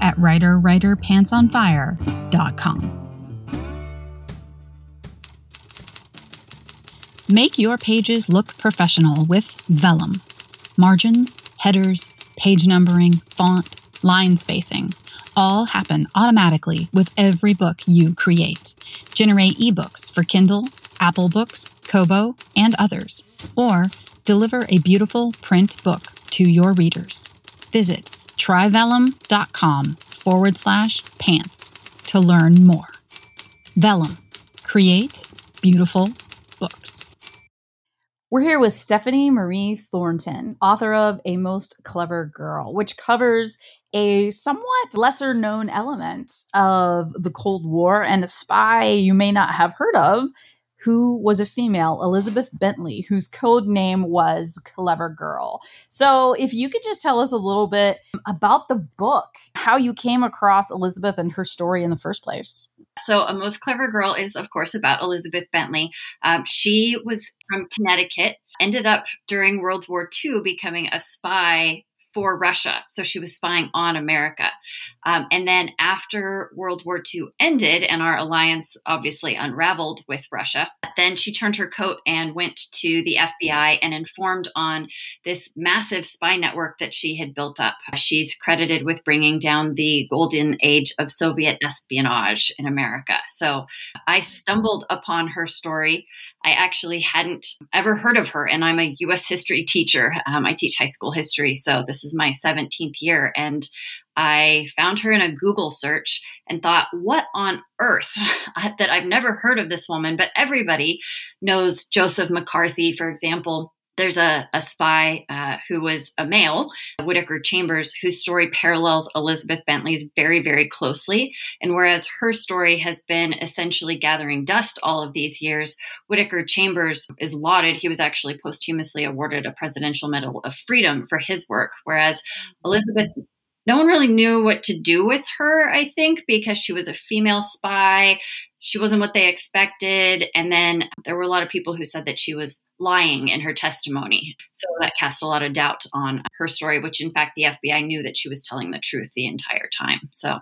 at writerwriterpantsonfire.com. Make your pages look professional with Vellum. Margins, headers, page numbering, font, line spacing all happen automatically with every book you create. Generate ebooks for Kindle, Apple Books, Kobo, and others, or deliver a beautiful print book to your readers. Visit tryvellum.com forward slash pants to learn more. Vellum. Create beautiful books. We're here with Stephanie Marie Thornton, author of A Most Clever Girl, which covers a somewhat lesser known element of the Cold War and a spy you may not have heard of who was a female, Elizabeth Bentley, whose code name was Clever Girl. So, if you could just tell us a little bit about the book, how you came across Elizabeth and her story in the first place. So, A Most Clever Girl is, of course, about Elizabeth Bentley. Um, she was from Connecticut, ended up during World War II becoming a spy for Russia. So she was spying on America. Um, and then after World War II ended and our alliance obviously unraveled with Russia, then she turned her coat and went to the FBI and informed on this massive spy network that she had built up. She's credited with bringing down the golden age of Soviet espionage in America. So I stumbled upon her story I actually hadn't ever heard of her, and I'm a U.S. history teacher. Um, I teach high school history, so this is my 17th year, and I found her in a Google search and thought, what on earth that I've never heard of this woman, but everybody knows Joseph McCarthy, for example there's a, a spy uh, who was a male, Whittaker Chambers, whose story parallels Elizabeth Bentley's very, very closely. And whereas her story has been essentially gathering dust all of these years, Whittaker Chambers is lauded. He was actually posthumously awarded a Presidential Medal of Freedom for his work, whereas Elizabeth no one really knew what to do with her, I think, because she was a female spy she wasn't what they expected. And then there were a lot of people who said that she was lying in her testimony. So that cast a lot of doubt on her story, which in fact the FBI knew that she was telling the truth the entire time. So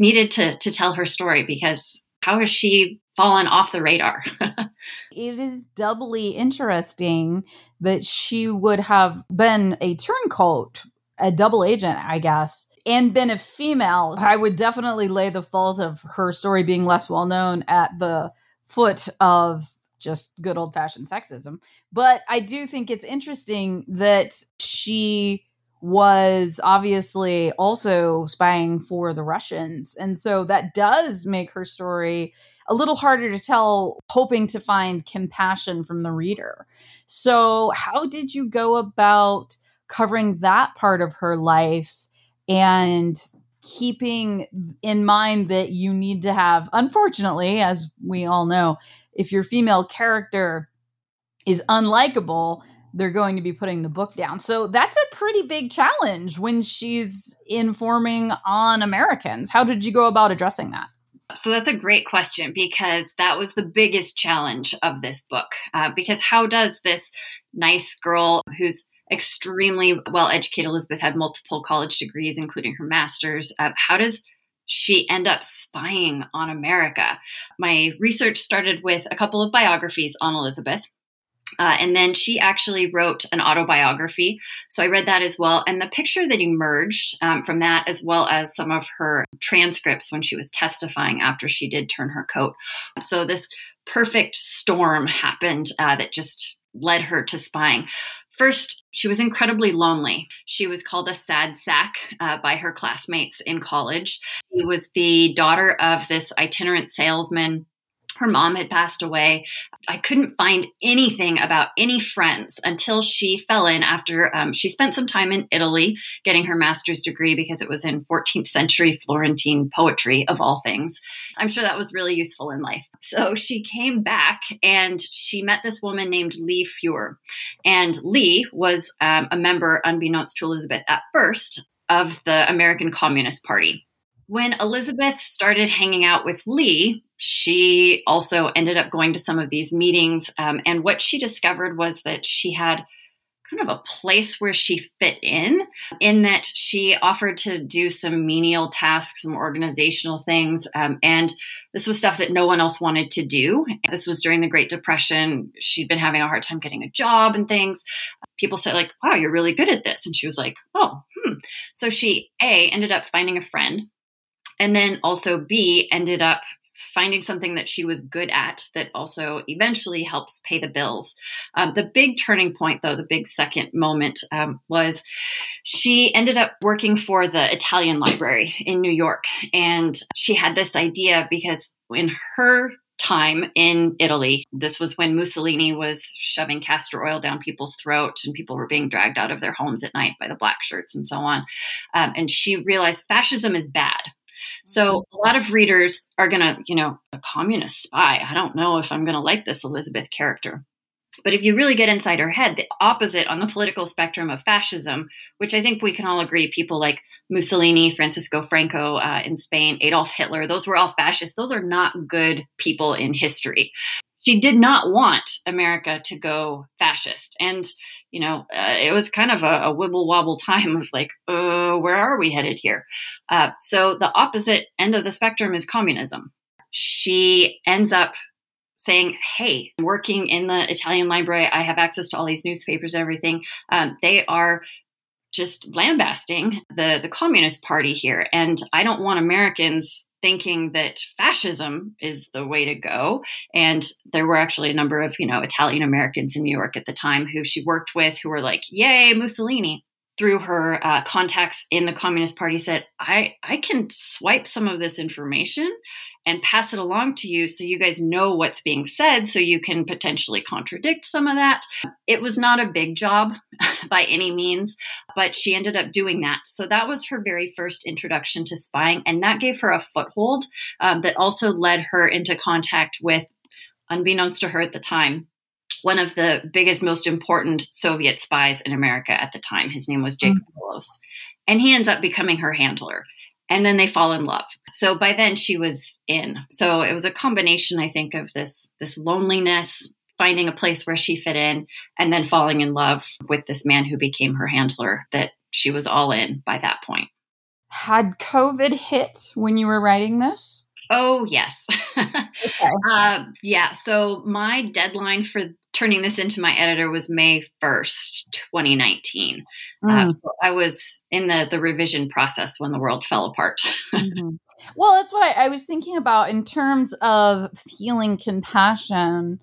needed to to tell her story because how has she fallen off the radar? it is doubly interesting that she would have been a turncoat, a double agent, I guess, and been a female, I would definitely lay the fault of her story being less well known at the foot of just good old fashioned sexism. But I do think it's interesting that she was obviously also spying for the Russians. And so that does make her story a little harder to tell, hoping to find compassion from the reader. So, how did you go about covering that part of her life and keeping in mind that you need to have, unfortunately, as we all know, if your female character is unlikable, they're going to be putting the book down. So that's a pretty big challenge when she's informing on Americans. How did you go about addressing that? So that's a great question because that was the biggest challenge of this book. Uh, because how does this nice girl who's extremely well educated. Elizabeth had multiple college degrees, including her master's. Uh, how does she end up spying on America? My research started with a couple of biographies on Elizabeth. Uh, and then she actually wrote an autobiography. So I read that as well. And the picture that emerged um, from that, as well as some of her transcripts when she was testifying after she did turn her coat. So this perfect storm happened uh, that just led her to spying. First, she was incredibly lonely. She was called a sad sack uh, by her classmates in college. She was the daughter of this itinerant salesman her mom had passed away. I couldn't find anything about any friends until she fell in after um, she spent some time in Italy getting her master's degree because it was in 14th century Florentine poetry, of all things. I'm sure that was really useful in life. So she came back and she met this woman named Lee Fuhr. And Lee was um, a member, unbeknownst to Elizabeth at first, of the American Communist Party. When Elizabeth started hanging out with Lee, she also ended up going to some of these meetings. Um, and what she discovered was that she had kind of a place where she fit in, in that she offered to do some menial tasks, some organizational things. Um, and this was stuff that no one else wanted to do. This was during the Great Depression. She'd been having a hard time getting a job and things. People said, like, wow, you're really good at this. And she was like, oh, hmm. So she, A, ended up finding a friend. And then also, B, ended up finding something that she was good at that also eventually helps pay the bills. Um, the big turning point, though, the big second moment um, was she ended up working for the Italian Library in New York. And she had this idea because in her time in Italy. This was when Mussolini was shoving castor oil down people's throats and people were being dragged out of their homes at night by the black shirts and so on. Um, and she realized fascism is bad. So a lot of readers are going to, you know, a communist spy. I don't know if I'm going to like this Elizabeth character. But if you really get inside her head, the opposite on the political spectrum of fascism, which I think we can all agree, people like Mussolini, Francisco Franco uh, in Spain, Adolf Hitler, those were all fascists. Those are not good people in history. She did not want America to go fascist. And you know, uh, it was kind of a, a, wibble wobble time of like, uh, where are we headed here? Uh, so the opposite end of the spectrum is communism. She ends up saying, Hey, working in the Italian library. I have access to all these newspapers, everything. Um, they are just lambasting the, the Communist Party here. And I don't want Americans thinking that fascism is the way to go. And there were actually a number of, you know, Italian Americans in New York at the time who she worked with who were like, yay, Mussolini. Through her uh, contacts in the Communist Party, said, I, I can swipe some of this information and pass it along to you so you guys know what's being said so you can potentially contradict some of that. It was not a big job by any means, but she ended up doing that. So that was her very first introduction to spying, and that gave her a foothold um, that also led her into contact with, unbeknownst to her at the time, one of the biggest, most important Soviet spies in America at the time. His name was Jacob mm. And he ends up becoming her handler and then they fall in love so by then she was in so it was a combination i think of this this loneliness finding a place where she fit in and then falling in love with this man who became her handler that she was all in by that point had covid hit when you were writing this Oh, yes. okay. uh, yeah. So my deadline for turning this into my editor was May 1st, 2019. Uh, mm. Uh, so I was in the, the revision process when the world fell apart. mm-hmm. Well, that's what I, I was thinking about in terms of feeling compassion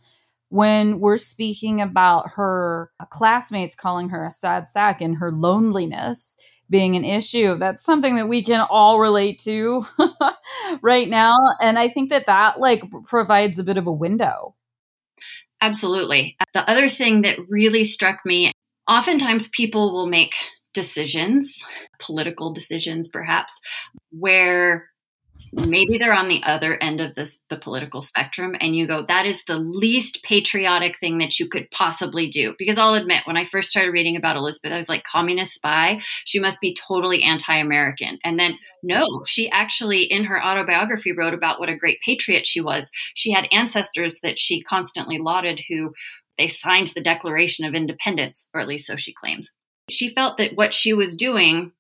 when we're speaking about her classmates calling her a sad sack and her loneliness being an issue. That's something that we can all relate to right now. And I think that that like provides a bit of a window. Absolutely. The other thing that really struck me oftentimes people will make decisions, political decisions perhaps, where maybe they're on the other end of this the political spectrum and you go that is the least patriotic thing that you could possibly do. Because i'll admit when i first started reading about elizabeth i was like communist spy? She must be totally anti-american. And then no she actually in her autobiography wrote about what a great patriot she was. She had ancestors that she constantly lauded who they signed the declaration of independence or at least so she claims. She felt that what she was doing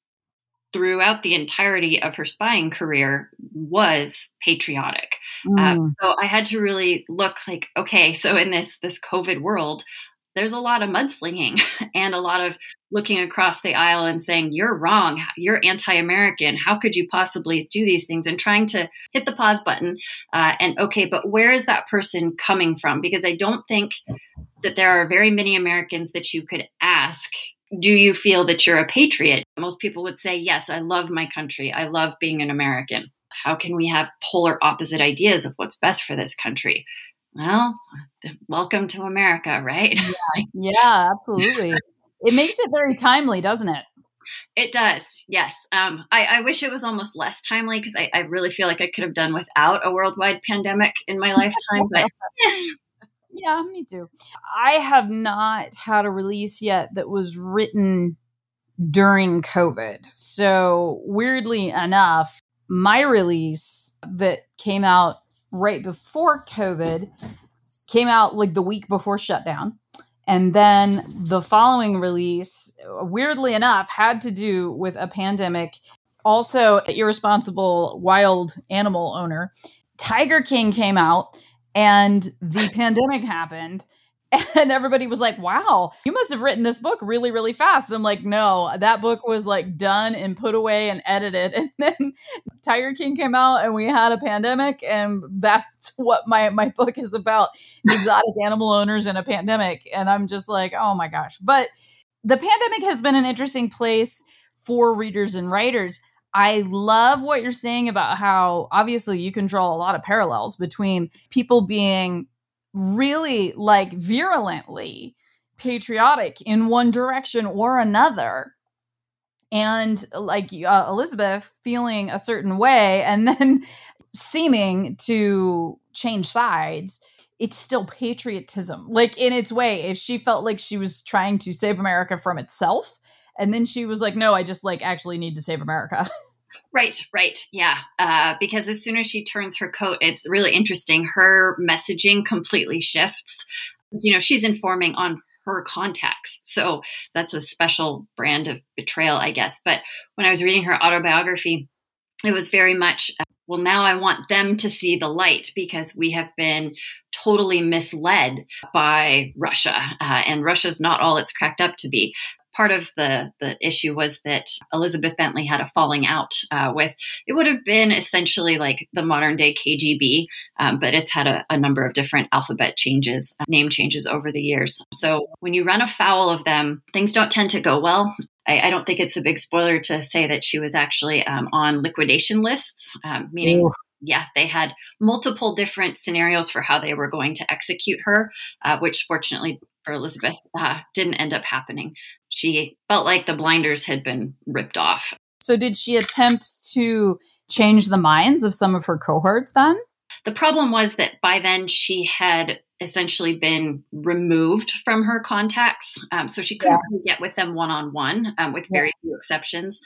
throughout the entirety of her spying career was patriotic. Mm. so I had to really look like, okay, so in this this COVID world, there's a lot of mudslinging and a lot of looking across the aisle and saying you're wrong you're anti-american how could you possibly do these things and trying to hit the pause button uh, and okay but where is that person coming from because i don't think that there are very many americans that you could ask do you feel that you're a patriot? Most people would say, yes, I love my country. I love being an American. how can we have polar opposite ideas of what's best for this country? Well, welcome to America, right? Yeah, yeah absolutely. it makes it very timely, doesn't it? It does, yes. Um, I, I, wish it was almost less timely because I, I, really feel like I could have done without a worldwide pandemic in my lifetime. But yeah, me too. I have not had a release yet that was written during COVID. So, weirdly enough, my release that came out right before COVID came out like the week before shutdown. And then the following release, weirdly enough, had to do with a pandemic. Also, irresponsible wild animal owner. Tiger King came out and the pandemic happened and everybody was like wow you must have written this book really really fast. I'm like no that book was like done and put away and edited. And then tiger king came out and we had a pandemic and that's what my my book is about exotic animal owners in a pandemic. And i'm just like oh my gosh. But the pandemic has been an interesting place for readers and writers I love what you're saying about how obviously you can draw a lot of parallels between people being really like virulently patriotic in one direction or another and like uh, elizabeth feeling a certain way and then seeming to change sides it's still patriotism. Like in its way if she felt like she was trying to save america from itself and then she was like no i just like actually need to save america Right, right. Yeah. Uh, because as soon as she turns her coat, it's really interesting. Her messaging completely shifts. You know, she's informing on her contacts. So that's a special brand of betrayal, I guess. But when I was reading her autobiography, it was very much, uh, well, now I want them to see the light because we have been totally misled by Russia. Uh, and Russia's not all it's cracked up to be part of the the issue was that Elizabeth Bentley had a falling out uh, with it would have been essentially like the modern day KGB, um, but it's had a, a, number of different alphabet changes, uh, name changes over the years. So when you run afoul of them, things don't tend to go well. I, I don't think it's a big spoiler to say that she was actually um, on liquidation lists, um, meaning. Ooh yeah, they had multiple different scenarios for how they were going to execute her, uh, which fortunately for Elizabeth uh, didn't end up happening she felt like the blinders had been ripped off. So, did she attempt to change the minds of some of her cohorts then? The problem was that by then she had essentially been removed from her contacts. Um, so she couldn't yeah. really get with them one on one, with very yeah. few exceptions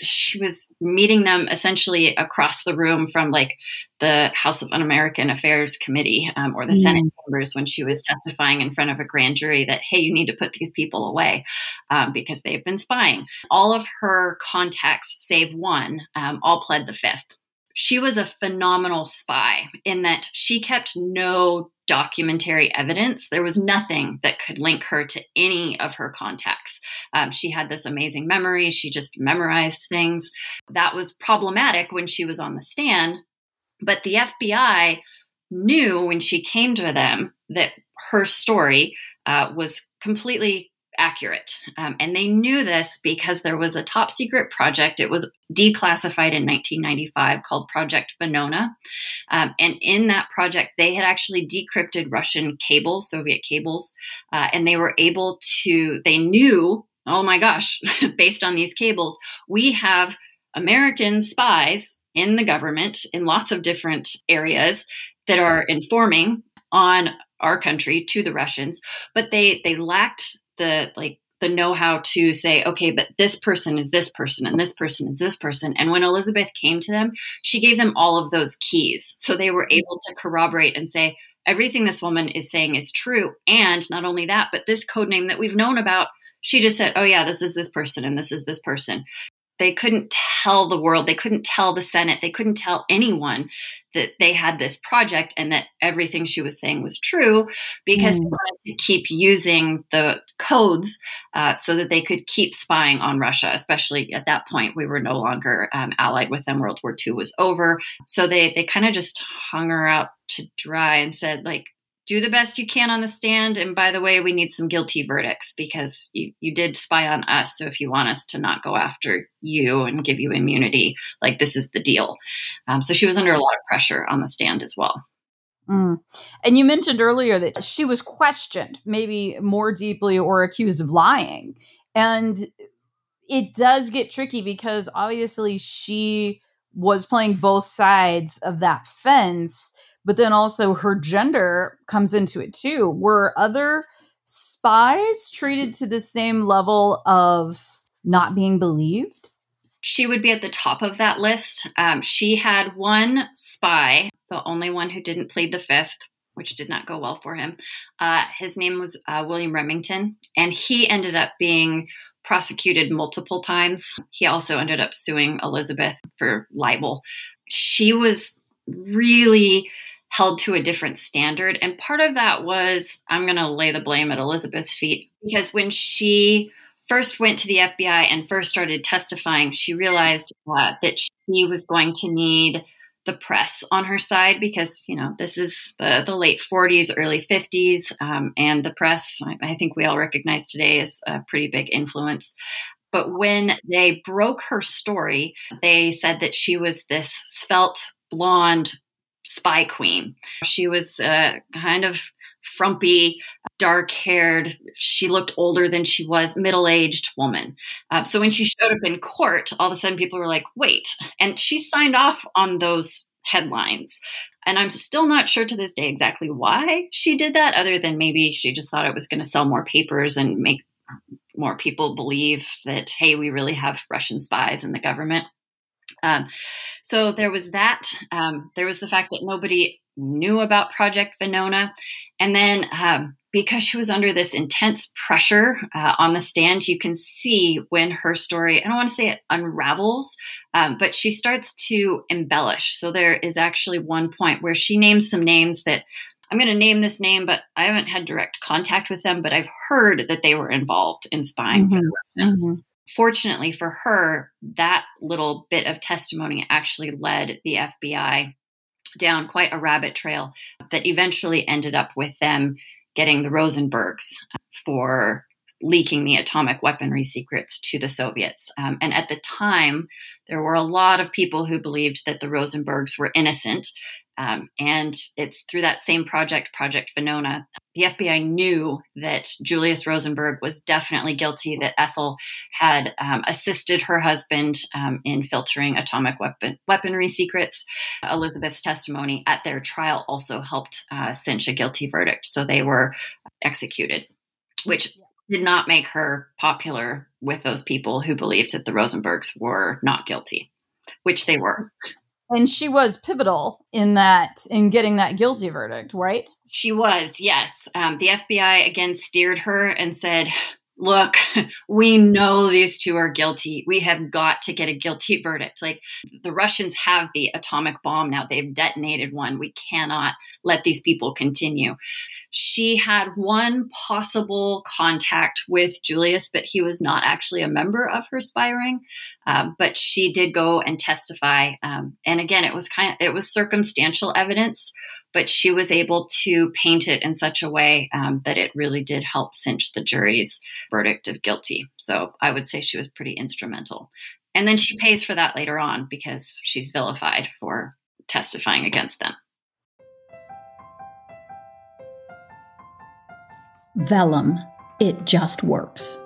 she was meeting them essentially across the room from like the House of Un-American Affairs Committee um, or the mm. Senate chambers when she was testifying in front of a grand jury that hey, you need to put these people away um, because they've been spying. All of her contacts, save one, um, all pled the fifth. She was a phenomenal spy in that she kept no documentary evidence. There was nothing that could link her to any of her contacts. Um, she had this amazing memory. She just memorized things. That was problematic when she was on the stand. But the FBI knew when she came to them that her story uh, was completely accurate. Um, and they knew this because there was a top secret project. It was declassified in 1995 called Project Venona. Um, and in that project, they had actually decrypted Russian cables, Soviet cables, uh, and they were able to, they knew, oh my gosh, based on these cables, we have American spies in the government in lots of different areas that are informing on our country to the Russians, but they they lacked the like the know-how to say okay but this person is this person and this person is this person. And when elizabeth came to them she gave them all of those keys. So they were able to corroborate and say everything this woman is saying is true and not only that but this code name that we've known about she just said oh yeah this is this person and this is this person they couldn't tell the world they couldn't tell the senate they couldn't tell anyone that they had this project and that everything she was saying was true because mm. they wanted to keep using the codes uh, so that they could keep spying on Russia. Especially at that point, we were no longer um, allied with them. World War II was over, so they they kind of just hung her out to dry and said like do the best you can on the stand. And by the way, we need some guilty verdicts because you, you did spy on us. So if you want us to not go after you and give you immunity, like this is the deal. Um, so she was under a lot of pressure on the stand as well. Mm. And you mentioned earlier that she was questioned, maybe more deeply, or accused of lying. And it does get tricky because obviously she was playing both sides of that fence but then also her gender comes into it too. Were other spies treated to the same level of not being believed? She would be at the top of that list. Um, she had one spy, the only one who didn't plead the fifth, which did not go well for him. Uh, his name was uh, William Remington, and he ended up being prosecuted multiple times. He also ended up suing Elizabeth for libel. She was really held to a different standard. And part of that was I'm going to lay the blame at Elizabeth's feet because when she first went to the FBI and first started testifying, she realized uh, that she was going to need the press on her side because you know this is the, the late 40s early 50s um, and the press I, I think we all recognize today is a pretty big influence but when they broke her story they said that she was this svelte blonde spy queen. She was uh, kind of frumpy, dark haired. She looked older than she was, middle aged woman. Uh, so when she showed up in court, all of a sudden people were like, wait. And she signed off on those headlines. And I'm still not sure to this day exactly why she did that, other than maybe she just thought it was going to sell more papers and make more people believe that, hey, we really have Russian spies in the government. Um, so there was that. Um, there was the fact that nobody knew about Project Venona. And then um, because she was under this intense pressure uh, on the stand, you can see when her story, I don't want to say it unravels, um, but she starts to embellish. So there is actually one point where she names some names that I'm going to name this name, but I haven't had direct contact with them, but I've heard that they were involved in spying mm-hmm. for the Russians. Mm-hmm fortunately for her, that little bit of testimony actually led the FBI down quite a rabbit trail that eventually ended up with them getting the Rosenbergs for leaking the atomic weaponry secrets to the Soviets. Um, and at the time, there were a lot of people who believed that the Rosenbergs were innocent um, and it's through that same project, Project Venona, the FBI knew that Julius Rosenberg was definitely guilty, that Ethel had um, assisted her husband um, in filtering atomic weapon, weaponry secrets. Elizabeth's testimony at their trial also helped uh, cinch a guilty verdict. So they were executed, which did not make her popular with those people who believed that the Rosenbergs were not guilty, which they were and she was pivotal in that in getting that guilty verdict right? She was yes. Um, the fbi again steered her and said look we know these two are guilty. We have got to get a guilty verdict. Like the russians have the atomic bomb now. They've detonated one. We cannot let these people continue she had one possible contact with Julius, but he was not actually a member of her spy ring. Um, but she did go and testify, um, and again, it was kind of it was circumstantial evidence, but she was able to paint it in such a way um, that it really did help cinch the jury's verdict of guilty. So I would say she was pretty instrumental. And then she pays for that later on because she's vilified for testifying against them. Vellum, It Just Works.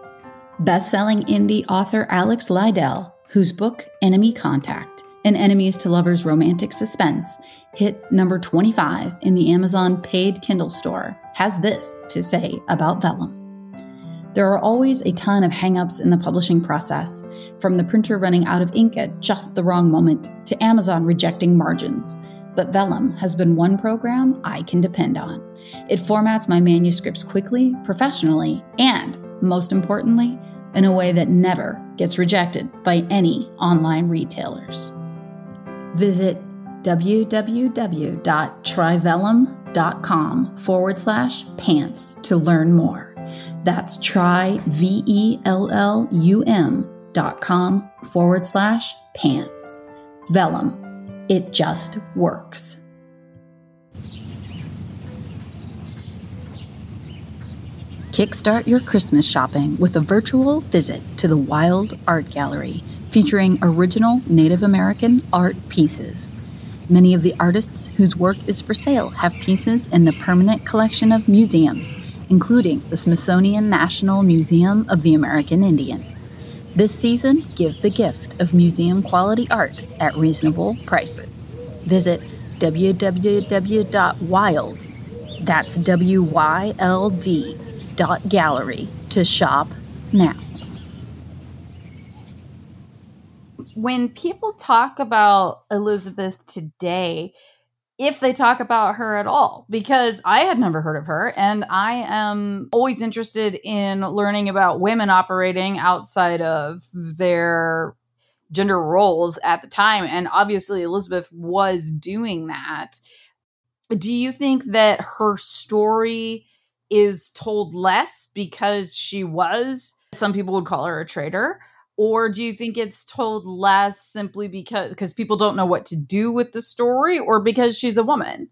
Best-selling indie author Alex Lidell, whose book Enemy Contact, an enemies to lovers romantic suspense, hit number 25 in the Amazon paid Kindle store, has this to say about Vellum. There are always a ton of hangups in the publishing process, from the printer running out of ink at just the wrong moment to Amazon rejecting margins but Vellum has been one program I can depend on. It formats my manuscripts quickly, professionally, and, most importantly, in a way that never gets rejected by any online retailers. Visit www.tryvellum.com forward slash pants to learn more. That's try, V E L L U M dot com forward slash pants. Vellum it just works. Kickstart your Christmas shopping with a virtual visit to the Wyld Art Gallery, featuring original Native American art pieces. Many of the artists whose work is for sale have pieces in the permanent collection of museums, including the Smithsonian National Museum of the American Indian. This season, give the gift of museum quality art at reasonable prices. Visit www.wyld, that's W Y L D, dot gallery to shop now. when people talk about Elizabeth today, if they talk about her at all, because I had never heard of her, and I am always interested in learning about women operating outside of their gender roles at the time. And obviously, Elizabeth was doing that. Do you think that her story is told less because she was, some people would call her a traitor? Or do you think it's told less simply because because people don't know what to do with the story or because she's a woman?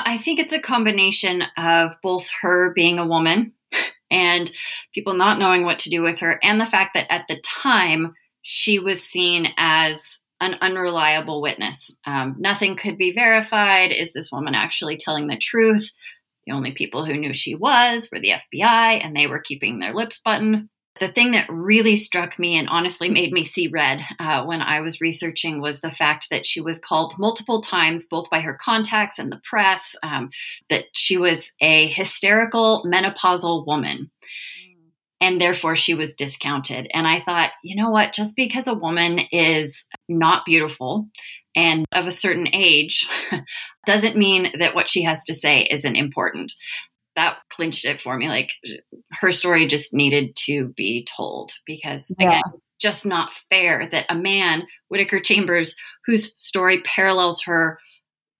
I think it's a combination of both her being a woman and people not knowing what to do with her and the fact that at the time she was seen as an unreliable witness. Um, nothing could be verified. Is this woman actually telling the truth? The only people who knew she was were the fbi and they were keeping their lips buttoned the thing that really struck me and honestly made me see red uh, when I was researching was the fact that she was called multiple times, both by her contacts and the press, um, that she was a hysterical menopausal woman. And therefore, she was discounted. And I thought, you know what? Just because a woman is not beautiful and of a certain age doesn't mean that what she has to say isn't important that clinched it for me. Like her story just needed to be told because again, yeah. it's just not fair that a man, Whittaker Chambers, whose story parallels her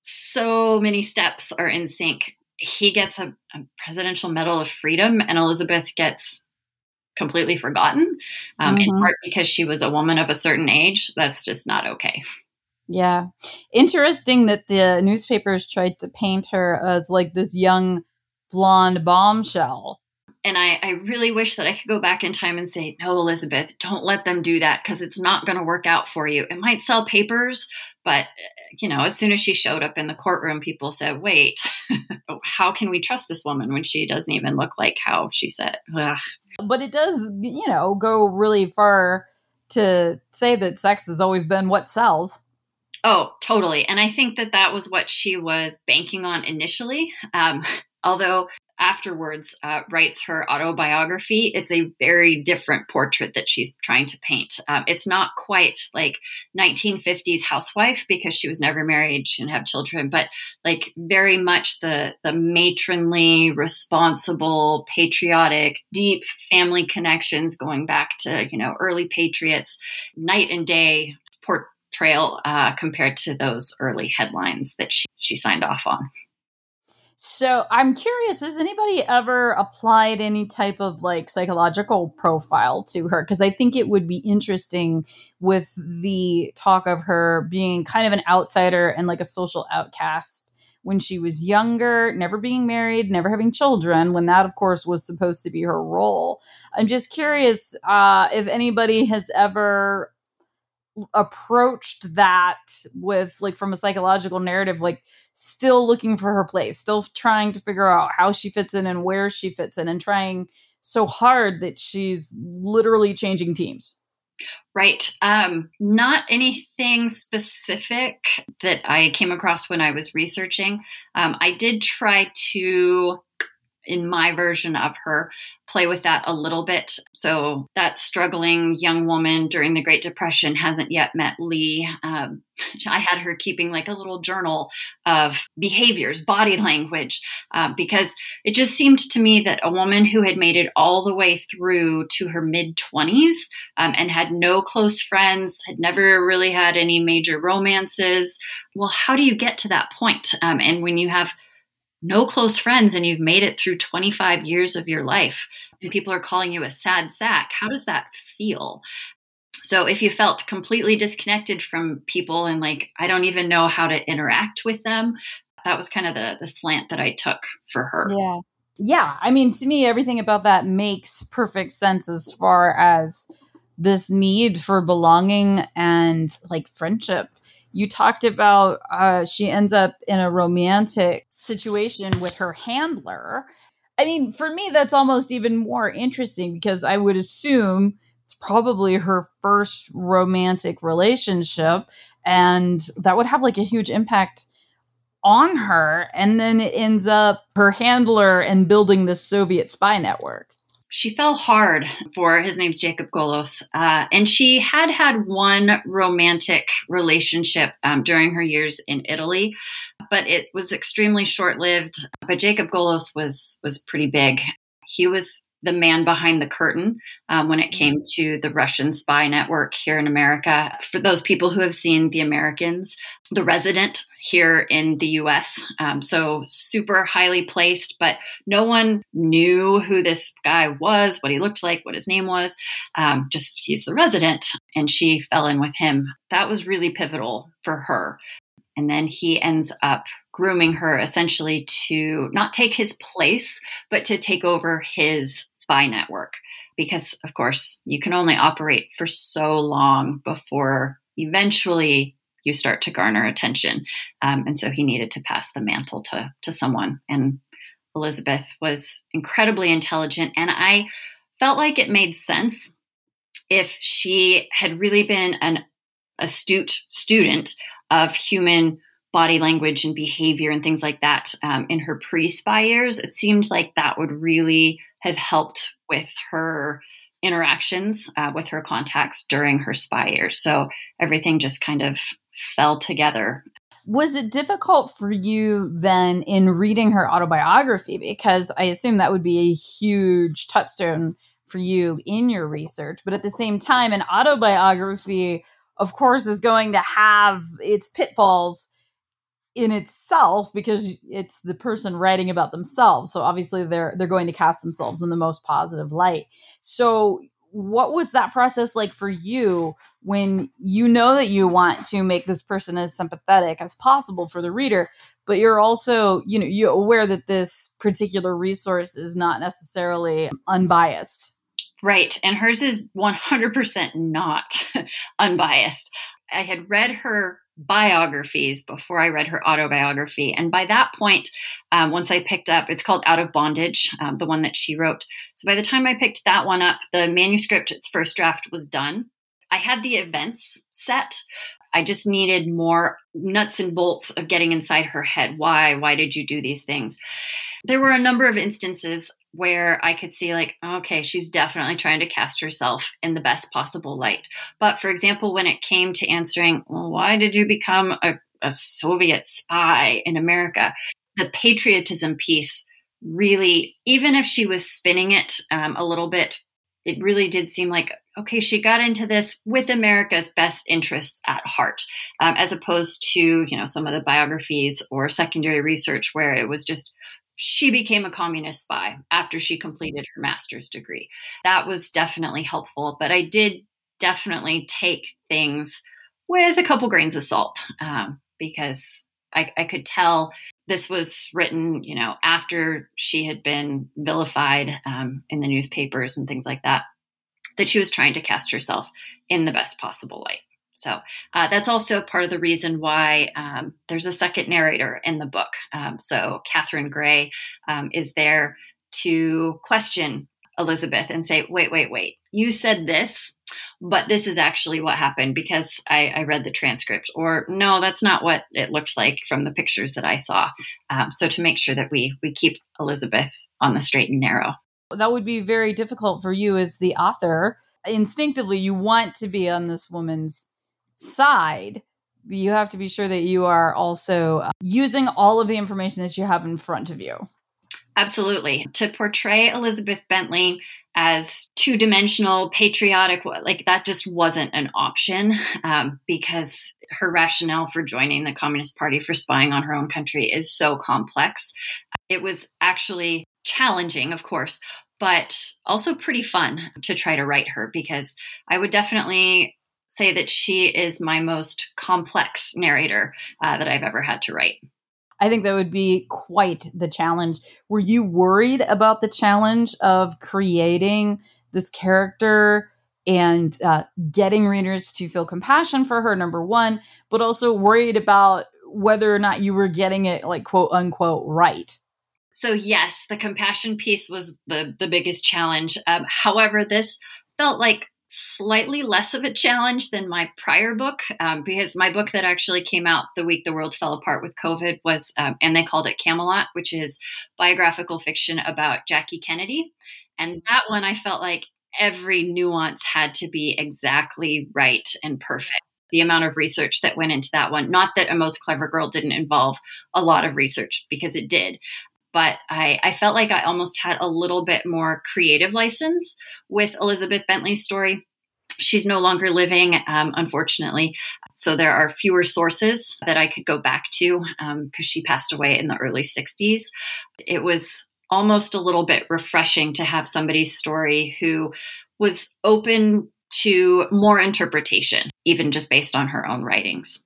so many steps are in sync. He gets a, a Presidential Medal of Freedom, and Elizabeth gets completely forgotten, um, mm-hmm. in part because she was a woman of a certain age. That's just not okay. Yeah. Interesting that the newspapers tried to paint her as like this young blonde bombshell. And I, I really wish that I could go back in time and say, no, Elizabeth, don't let them do that because it's not going to work out for you. It might sell papers, but you know, as soon as she showed up in the courtroom, people said, wait, how can we trust this woman when she doesn't even look like how she said? Ugh. But it does, you know, go really far to say that sex has always been what sells. Oh, totally. And I think that that was what she was banking on initially. Um, Although afterwards uh, writes her autobiography, it's a very different portrait that she's trying to paint. Um, it's not quite like 1950s housewife because she was never married, she didn't have children, but like very much the the matronly, responsible, patriotic, deep family connections going back to you know early patriots, night and day portrayal uh, compared to those early headlines that she, she signed off on. So I'm curious, has anybody ever applied any type of like psychological profile to her? Because I think it would be interesting with the talk of her being kind of an outsider and like a social outcast when she was younger, never being married, never having children, when that, of course, was supposed to be her role. I'm just curious uh, if anybody has ever approached that with like from a psychological narrative like still looking for her place still trying to figure out how she fits in and where she fits in and trying so hard that she's literally changing teams. Right um not anything specific that i came across when i was researching. Um, i did try to in my version of her play with that a little bit. So that struggling young woman during the Great Depression hasn't yet met Lee. Um, I had her keeping like a little journal of behaviors, body language, uh, because it just seemed to me that a woman who had made it all the way through to her mid 20s um, and had no close friends, had never really had any major romances. Well, how do you get to that point? Um, and when you have no close friends and you've made it through 25 years of your life and people are calling you a sad sack. How does that feel? So if you felt completely disconnected from people and like i don't even know how to interact with them that was kind of the the slant that i took for her. Yeah. Yeah, I mean, to me, everything about that makes perfect sense as far as this need for belonging and like friendship. You talked about uh, she ends up in a romantic situation with her handler. I mean, for me, that's almost even more interesting because I would assume it's probably her first romantic relationship, and that would have like a huge impact on her. And then it ends up her handler and building this Soviet spy network she fell hard for his name's Jacob Golos, uh, and she had had one romantic relationship um, during her years in Italy, but it was extremely short lived. But Jacob Golos was was pretty big. He was the man behind the curtain um, when it mm-hmm. came to the Russian spy network here in America. For those people who have seen The Americans, the resident here in the US, um, so super highly placed, but no one knew who this guy was, what he looked like, what his name was. Um, just he's the resident, and she fell in with him. That was really pivotal for her. And then he ends up grooming her essentially to not take his place, but to take over his spy network. Because of course you can only operate for so long before eventually you start to garner attention. Um, and so he needed to pass the mantle to to someone. And elizabeth was incredibly intelligent. And i felt like it made sense if she had really been an astute student of human body language and behavior and things like that um, in her pre spy years, it seemed like that would really have helped with her interactions uh, with her contacts during her spy years. So everything just kind of fell together. Was it difficult for you then in reading her autobiography? Because I assume that would be a huge touchstone for you in your research. But at the same time, an autobiography, of course, is going to have its pitfalls in itself because it's the person writing about themselves. So obviously they're they're going to cast themselves in the most positive light. So what was that process like for you when you know that you want to make this person as sympathetic as possible for the reader but you're also you know you're aware that this particular resource is not necessarily unbiased? Right. And hers is 100% not unbiased. I had read her biographies before I read her autobiography. And by that point, um, once I picked up, it's called Out of Bondage, um, the one that she wrote. So by the time I picked that one up, the manuscript, its first draft was done. I had the events set. I just needed more nuts and bolts of getting inside her head. Why? Why did you do these things? There were a number of instances where I could see, like, okay, she's definitely trying to cast herself in the best possible light. But for example, when it came to answering, well, why did you become a, a Soviet spy in America? The patriotism piece really, even if she was spinning it um, a little bit, it really did seem like okay, she got into this with America's best interests at heart, um, as opposed to you know some of the biographies or secondary research where it was just she became a communist spy after she completed her master's degree. That was definitely helpful, but I did definitely take things with a couple grains of salt um, because I, I could tell this was written, you know, after she had been vilified um, in the newspapers and things like that, that she was trying to cast herself in the best possible light. So uh, that's also part of the reason why um, there's a second narrator in the book. Um, so Catherine Gray um, is there to question Elizabeth and say, wait, wait, wait, you said this, but this is actually what happened because I, I read the transcript. Or no, that's not what it looked like from the pictures that I saw. Um, so to make sure that we we keep Elizabeth on the straight and narrow. That would be very difficult for you as the author. Instinctively, you want to be on this woman's side, you have to be sure that you are also uh, using all of the information that you have in front of you. Absolutely. To portray Elizabeth Bentley as two dimensional, patriotic, like that just wasn't an option um, because her rationale for joining the Communist Party for spying on her own country is so complex. It was actually challenging, of course, but also pretty fun to try to write her because I would definitely say that she is my most complex narrator uh, that I've ever had to write. I think that would be quite the challenge. Were you worried about the challenge of creating this character and uh, getting readers to feel compassion for her, number one, but also worried about whether or not you were getting it, like, quote unquote, right? So, yes, the compassion piece was the, the biggest challenge. Um, however, this felt like slightly less of a challenge than my prior book um, because my book that actually came out the week the world fell apart with COVID was, um, and they called it Camelot, which is biographical fiction about Jackie Kennedy. And that one I felt like every nuance had to be exactly right and perfect. The amount of research that went into that one. Not that A Most Clever Girl didn't involve a lot of research because it did, but I, I felt like I almost had a little bit more creative license with Elizabeth Bentley's story. She's no longer living, um, unfortunately. So there are fewer sources that I could go back to because um, she passed away in the early 60s. It was almost a little bit refreshing to have somebody's story who was open to more interpretation, even just based on her own writings.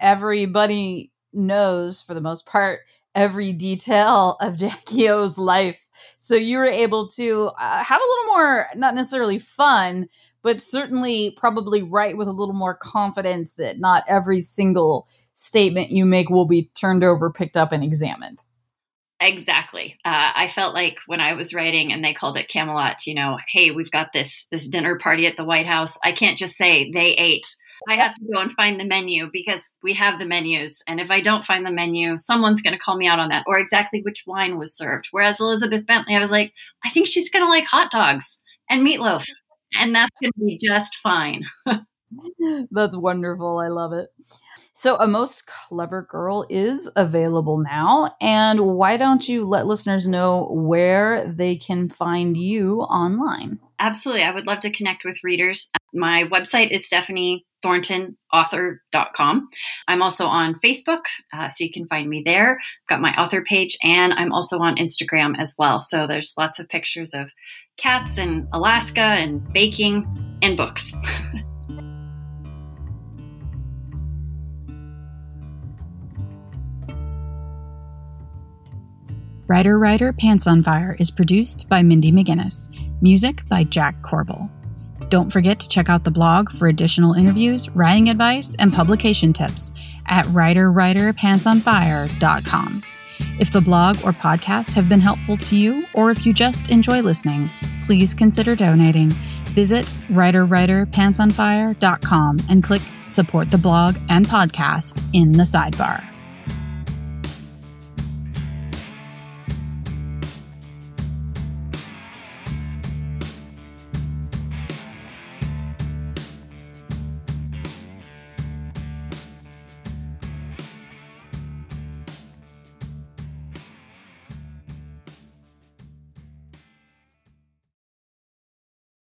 Everybody knows, for the most part, every detail of Jackie O's life. So you were able to uh, have a little more, not necessarily fun, but certainly probably write with a little more confidence that not every single statement you make will be turned over, picked up, and examined. Exactly. Uh, I felt like when I was writing and they called it Camelot, you know, hey, we've got this this dinner party at the White House. I can't just say they ate I have to go and find the menu because we have the menus. And if I don't find the menu, someone's going to call me out on that or exactly which wine was served. Whereas Elizabeth Bentley, I was like, I think she's going to like hot dogs and meatloaf. And that's going to be just fine. that's wonderful. I love it. So, A Most Clever Girl is available now. And why don't you let listeners know where they can find you online? Absolutely. I would love to connect with readers. My website is Stephanie thorntonauthor.com. I'm also on Facebook, uh, so you can find me there. I've got my author page, and I'm also on Instagram as well. So there's lots of pictures of cats in Alaska and baking and books. Writer Writer Pants on Fire is produced by Mindy McGinnis. Music by Jack Corbel. Don't forget to check out the blog for additional interviews, writing advice, and publication tips at writerwriterpantsonfire.com. If the blog or podcast have been helpful to you, or if you just enjoy listening, please consider donating. Visit writerwriterpantsonfire.com and click Support the Blog and Podcast in the sidebar.